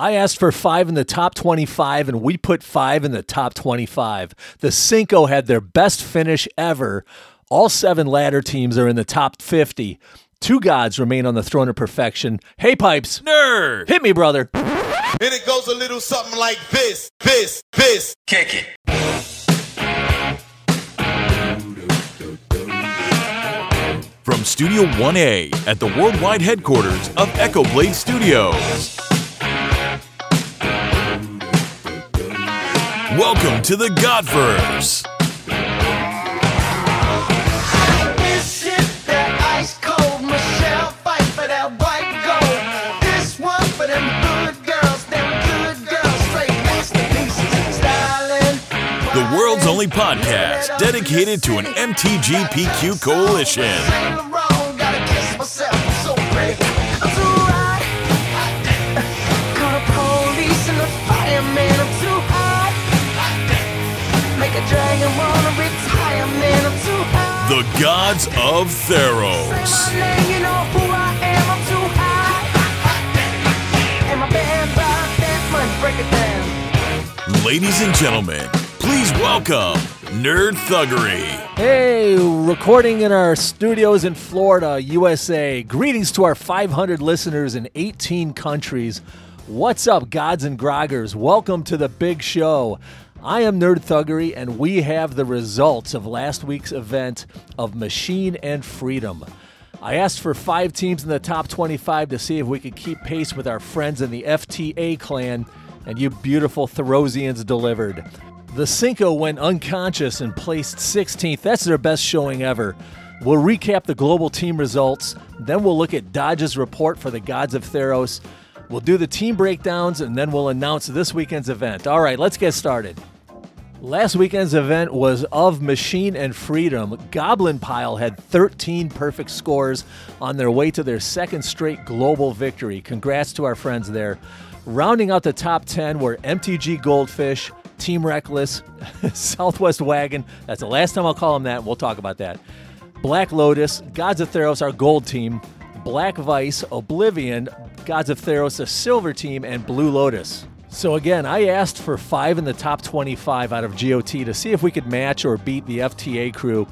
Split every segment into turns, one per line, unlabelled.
I asked for five in the top 25, and we put five in the top 25. The Cinco had their best finish ever. All seven ladder teams are in the top 50. Two gods remain on the throne of perfection. Hey, Pipes.
Nerd.
Hit me, brother.
And it goes a little something like this, this, this.
Kick it. From Studio 1A at the worldwide headquarters of Echo Blade Studios. Girls, to the
styling.
The world's only podcast dedicated to an MTGPQ coalition.
Money, break it down.
Ladies and gentlemen, please welcome Nerd Thuggery.
Hey, recording in our studios in Florida, USA. Greetings to our 500 listeners in 18 countries. What's up, gods and groggers? Welcome to the big show. I am Nerd Thuggery, and we have the results of last week's event of Machine and Freedom. I asked for five teams in the top 25 to see if we could keep pace with our friends in the FTA clan, and you beautiful Therosians delivered. The Cinco went unconscious and placed 16th. That's their best showing ever. We'll recap the global team results, then we'll look at Dodge's report for the Gods of Theros. We'll do the team breakdowns, and then we'll announce this weekend's event. All right, let's get started. Last weekend's event was of Machine and Freedom. Goblin Pile had 13 perfect scores on their way to their second straight global victory. Congrats to our friends there. Rounding out the top 10 were MTG Goldfish, Team Reckless, Southwest Wagon. That's the last time I'll call them that. We'll talk about that. Black Lotus, Gods of Theros, our gold team. Black Vice, Oblivion, Gods of Theros, a silver team, and Blue Lotus. So again, I asked for five in the top 25 out of GOT to see if we could match or beat the FTA crew.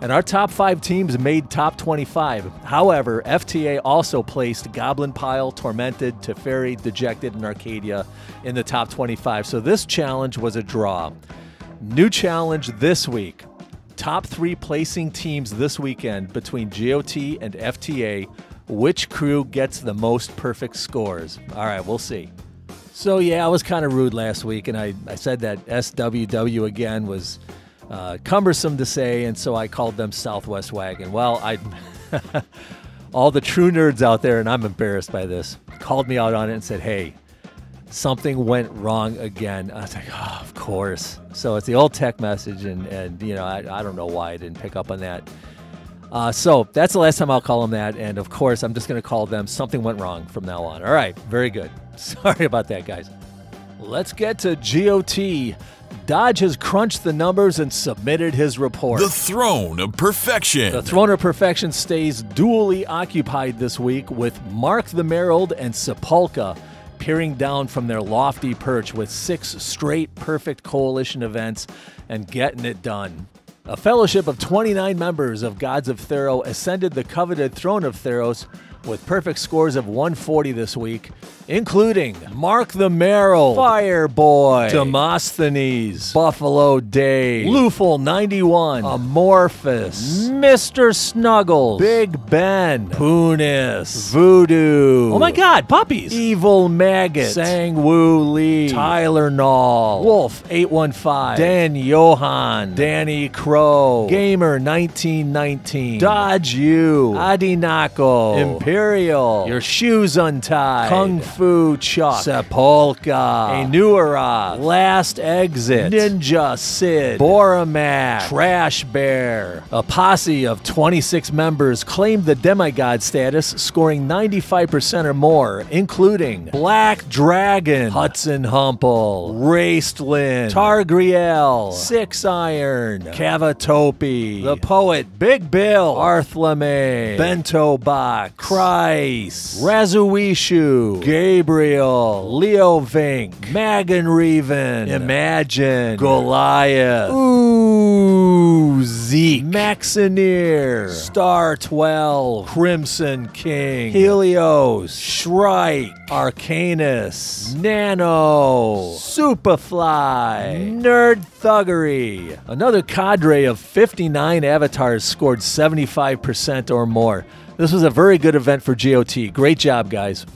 And our top five teams made top 25. However, FTA also placed Goblin Pile, Tormented, Teferi, Dejected, and Arcadia in the top 25. So this challenge was a draw. New challenge this week. Top three placing teams this weekend between GOT and FTA. Which crew gets the most perfect scores? All right, we'll see. So, yeah, I was kind of rude last week, and I, I said that SWW again was uh, cumbersome to say, and so I called them Southwest Wagon. Well, I. all the true nerds out there, and I'm embarrassed by this, called me out on it and said, hey, something went wrong again. I was like, oh, of course. So it's the old tech message, and, and you know, I, I don't know why I didn't pick up on that. Uh, so that's the last time I'll call them that. And of course, I'm just going to call them something went wrong from now on. All right, very good. Sorry about that, guys. Let's get to GOT. Dodge has crunched the numbers and submitted his report.
The Throne of Perfection.
The Throne of Perfection stays dually occupied this week with Mark the Merald and Sepulka peering down from their lofty perch with six straight perfect coalition events and getting it done. A fellowship of 29 members of Gods of Theros ascended the coveted throne of Theros with perfect scores of 140 this week, including Mark the Merrill, Fireboy, Demosthenes, Buffalo Dave, Luful 91, Amorphous, Mr. Snuggles, Big Ben, Punis, Voodoo. Oh my god, puppies! Evil Maggot, Sang Woo Lee, Tyler Nall, Wolf 815, Dan Johan, Danny Crow, Gamer 1919, Dodge U, Adinako, Imperial, Your Shoes Untied, Kung Fu Chuck, Sepulka, Enuara, Last Exit, Ninja Sid, Boramac, Trash Bear. A posse of 26 members claimed the demigod status, scoring 95% or more, including Black Dragon, Hudson Humple, Raistlin, Targriel, Six Iron, Cavatopi, The Poet, Big Bill, Arthlamay, Bento Box, Bryce, Razuishu, Gabriel, Leo Vink, Magan Reven, Imagine, Goliath, Ooh, Zeke, Maxineer, Star 12, Crimson King, Helios, Shrike, Arcanus, Nano, Superfly, Nerd Thuggery. Another cadre of 59 avatars scored 75% or more. This was a very good event for GOT. Great job, guys.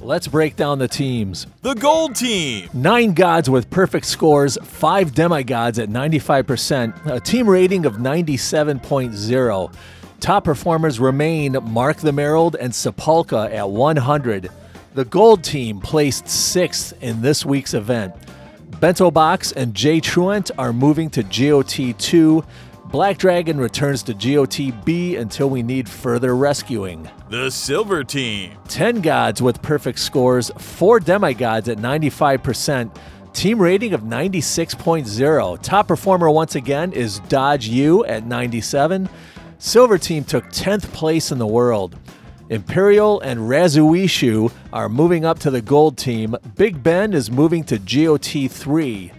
Let's break down the teams.
The gold team.
Nine gods with perfect scores, five demigods at 95%, a team rating of 97.0. Top performers remain Mark the Merald and Sepulka at 100. The gold team placed sixth in this week's event. Bento Box and Jay Truant are moving to GOT 2. Black Dragon returns to GOTB until we need further rescuing.
The silver team.
10 gods with perfect scores, 4 demigods at 95%, team rating of 96.0. Top performer once again is Dodge U at 97. Silver team took 10th place in the world. Imperial and Razuishu are moving up to the gold team. Big Ben is moving to GOT 3.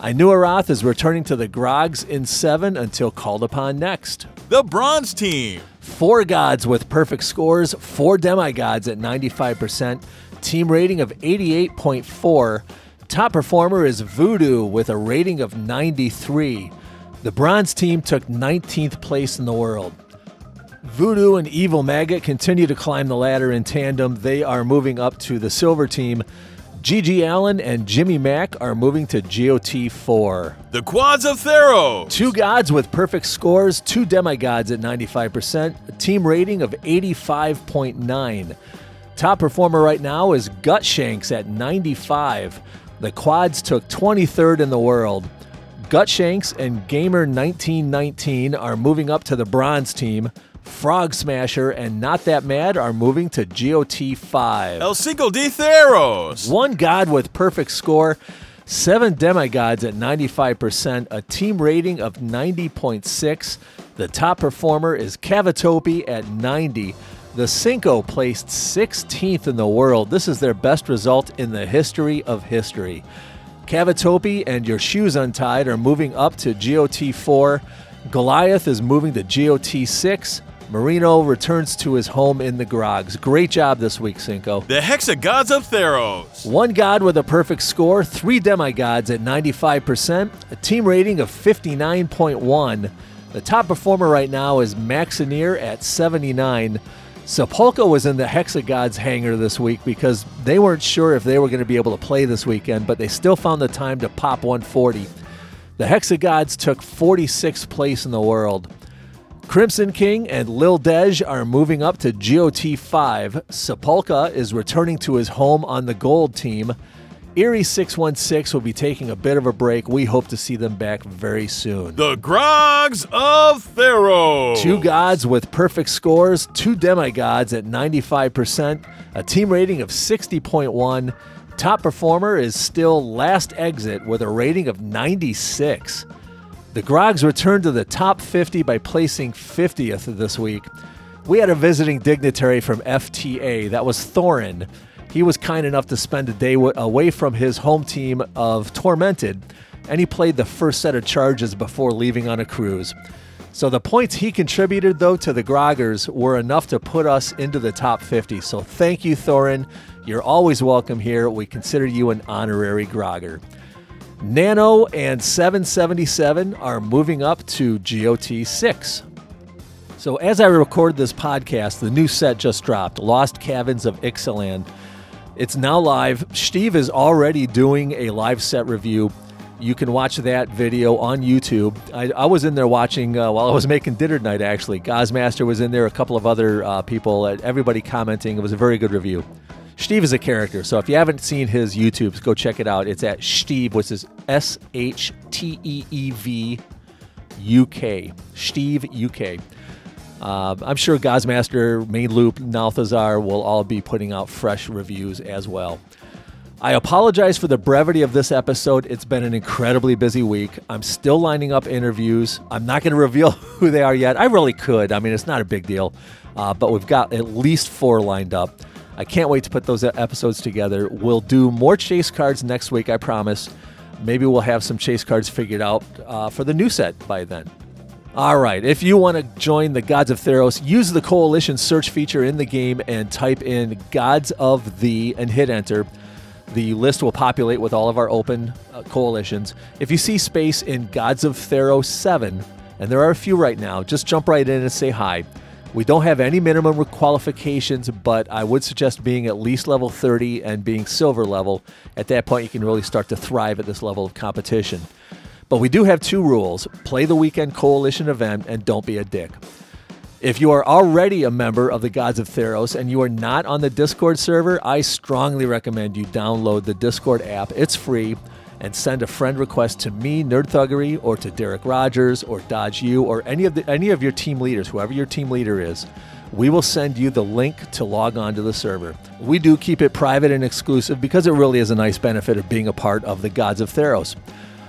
Inuarath is returning to the Grogs in 7 until called upon next.
The bronze team.
Four gods with perfect scores, four demigods at 95%, team rating of 88.4. Top performer is Voodoo with a rating of 93. The bronze team took 19th place in the world. Voodoo and Evil Maggot continue to climb the ladder in tandem. They are moving up to the silver team. Gigi Allen and Jimmy Mack are moving to GOT 4.
The quads of Theros.
Two gods with perfect scores, two demigods at 95%, a team rating of 85.9. Top performer right now is Gutshanks at 95. The quads took 23rd in the world. Gutshanks and Gamer 1919 are moving up to the bronze team. Frog Smasher and Not That Mad are moving to GOT 5.
El Cinco de Theros.
One god with perfect score, seven demigods at 95%, a team rating of 90.6. The top performer is Cavatopi at 90. The Cinco placed 16th in the world. This is their best result in the history of history. Cavatopi and Your Shoes Untied are moving up to GOT 4. Goliath is moving to GOT 6. Marino returns to his home in the Grogs. Great job this week, Cinco.
The Hexagods of Theros.
One god with a perfect score, three demigods at 95%, a team rating of 59.1. The top performer right now is Maxineer at 79. Sepulka was in the Hexagods hangar this week because they weren't sure if they were going to be able to play this weekend, but they still found the time to pop 140. The Hexagods took 46th place in the world. Crimson King and Lil Dej are moving up to GOT 5. Sepulka is returning to his home on the gold team. Erie 616 will be taking a bit of a break. We hope to see them back very soon.
The Grogs of Theros.
Two gods with perfect scores, two demigods at 95%, a team rating of 60.1. Top performer is still Last Exit with a rating of 96. The Grogs returned to the top 50 by placing 50th this week. We had a visiting dignitary from FTA, that was Thorin. He was kind enough to spend a day away from his home team of Tormented, and he played the first set of charges before leaving on a cruise. So the points he contributed, though, to the Groggers were enough to put us into the top 50. So thank you, Thorin. You're always welcome here. We consider you an honorary Grogger. Nano and 777 are moving up to GOT 6. So, as I record this podcast, the new set just dropped Lost Caverns of Ixalan. It's now live. Steve is already doing a live set review. You can watch that video on YouTube. I, I was in there watching uh, while I was making dinner tonight, actually. Gozmaster was in there, a couple of other uh, people, uh, everybody commenting. It was a very good review. Steve is a character, so if you haven't seen his YouTubes, go check it out. It's at Steve, which is S H T E E V U K. Steve UK. Uh, I'm sure Gozmaster, Main Loop, Nalthazar will all be putting out fresh reviews as well. I apologize for the brevity of this episode. It's been an incredibly busy week. I'm still lining up interviews. I'm not going to reveal who they are yet. I really could. I mean, it's not a big deal. uh, but we've got at least four lined up. I can't wait to put those episodes together. We'll do more chase cards next week, I promise. Maybe we'll have some chase cards figured out uh, for the new set by then. All right, if you want to join the Gods of Theros, use the Coalition search feature in the game and type in Gods of the and hit enter. The list will populate with all of our open uh, coalitions. If you see space in Gods of Theros 7, and there are a few right now, just jump right in and say hi. We don't have any minimum qualifications, but I would suggest being at least level 30 and being silver level. At that point, you can really start to thrive at this level of competition. But we do have two rules play the weekend coalition event and don't be a dick. If you are already a member of the Gods of Theros and you are not on the Discord server, I strongly recommend you download the Discord app. It's free and send a friend request to me, Nerd Thuggery, or to Derek Rogers, or Dodge U, or any of the any of your team leaders, whoever your team leader is. We will send you the link to log on to the server. We do keep it private and exclusive because it really is a nice benefit of being a part of the Gods of Theros.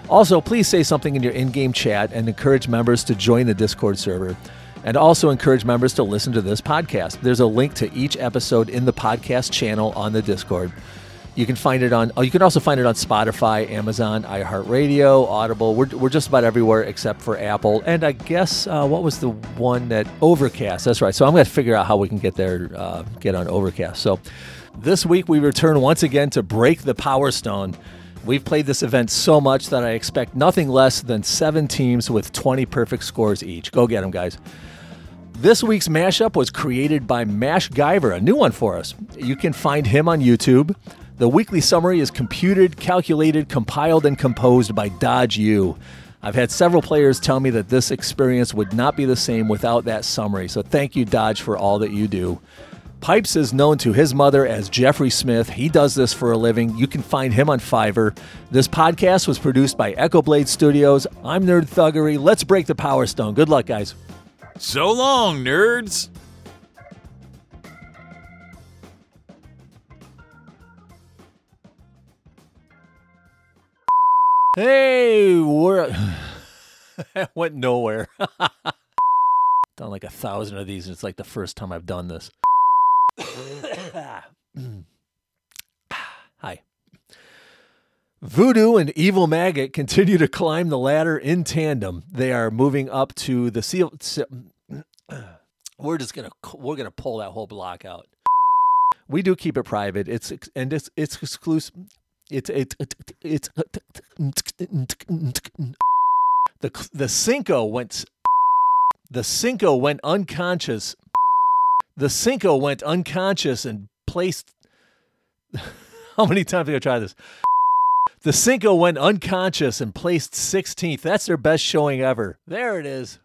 Also, please say something in your in game chat and encourage members to join the Discord server. And also encourage members to listen to this podcast. There's a link to each episode in the podcast channel on the Discord. You can find it on. Oh, you can also find it on Spotify, Amazon, iHeartRadio, Audible. We're, we're just about everywhere except for Apple. And I guess uh, what was the one that Overcast? That's right. So I'm going to figure out how we can get there, uh, get on Overcast. So this week we return once again to break the Powerstone. We've played this event so much that I expect nothing less than seven teams with 20 perfect scores each. Go get them, guys. This week's mashup was created by Mash Guyver, a new one for us. You can find him on YouTube. The weekly summary is computed, calculated, compiled, and composed by Dodge U. I've had several players tell me that this experience would not be the same without that summary, so thank you, Dodge, for all that you do. Pipes is known to his mother as Jeffrey Smith. He does this for a living. You can find him on Fiverr. This podcast was produced by Echo Blade Studios. I'm Nerd Thuggery. Let's break the Powerstone. Good luck, guys.
So long, nerds!
Hey, we're. went nowhere. done like a thousand of these, and it's like the first time I've done this. Hi. Voodoo and Evil Maggot continue to climb the ladder in tandem. They are moving up to the seal. We're just gonna we're gonna pull that whole block out. We do keep it private. It's and it's it's exclusive. It's it's it's the the Cinco went the Cinco went unconscious the Cinco went unconscious and placed. How many times have I try this? The Cinco went unconscious and placed 16th. That's their best showing ever. There it is.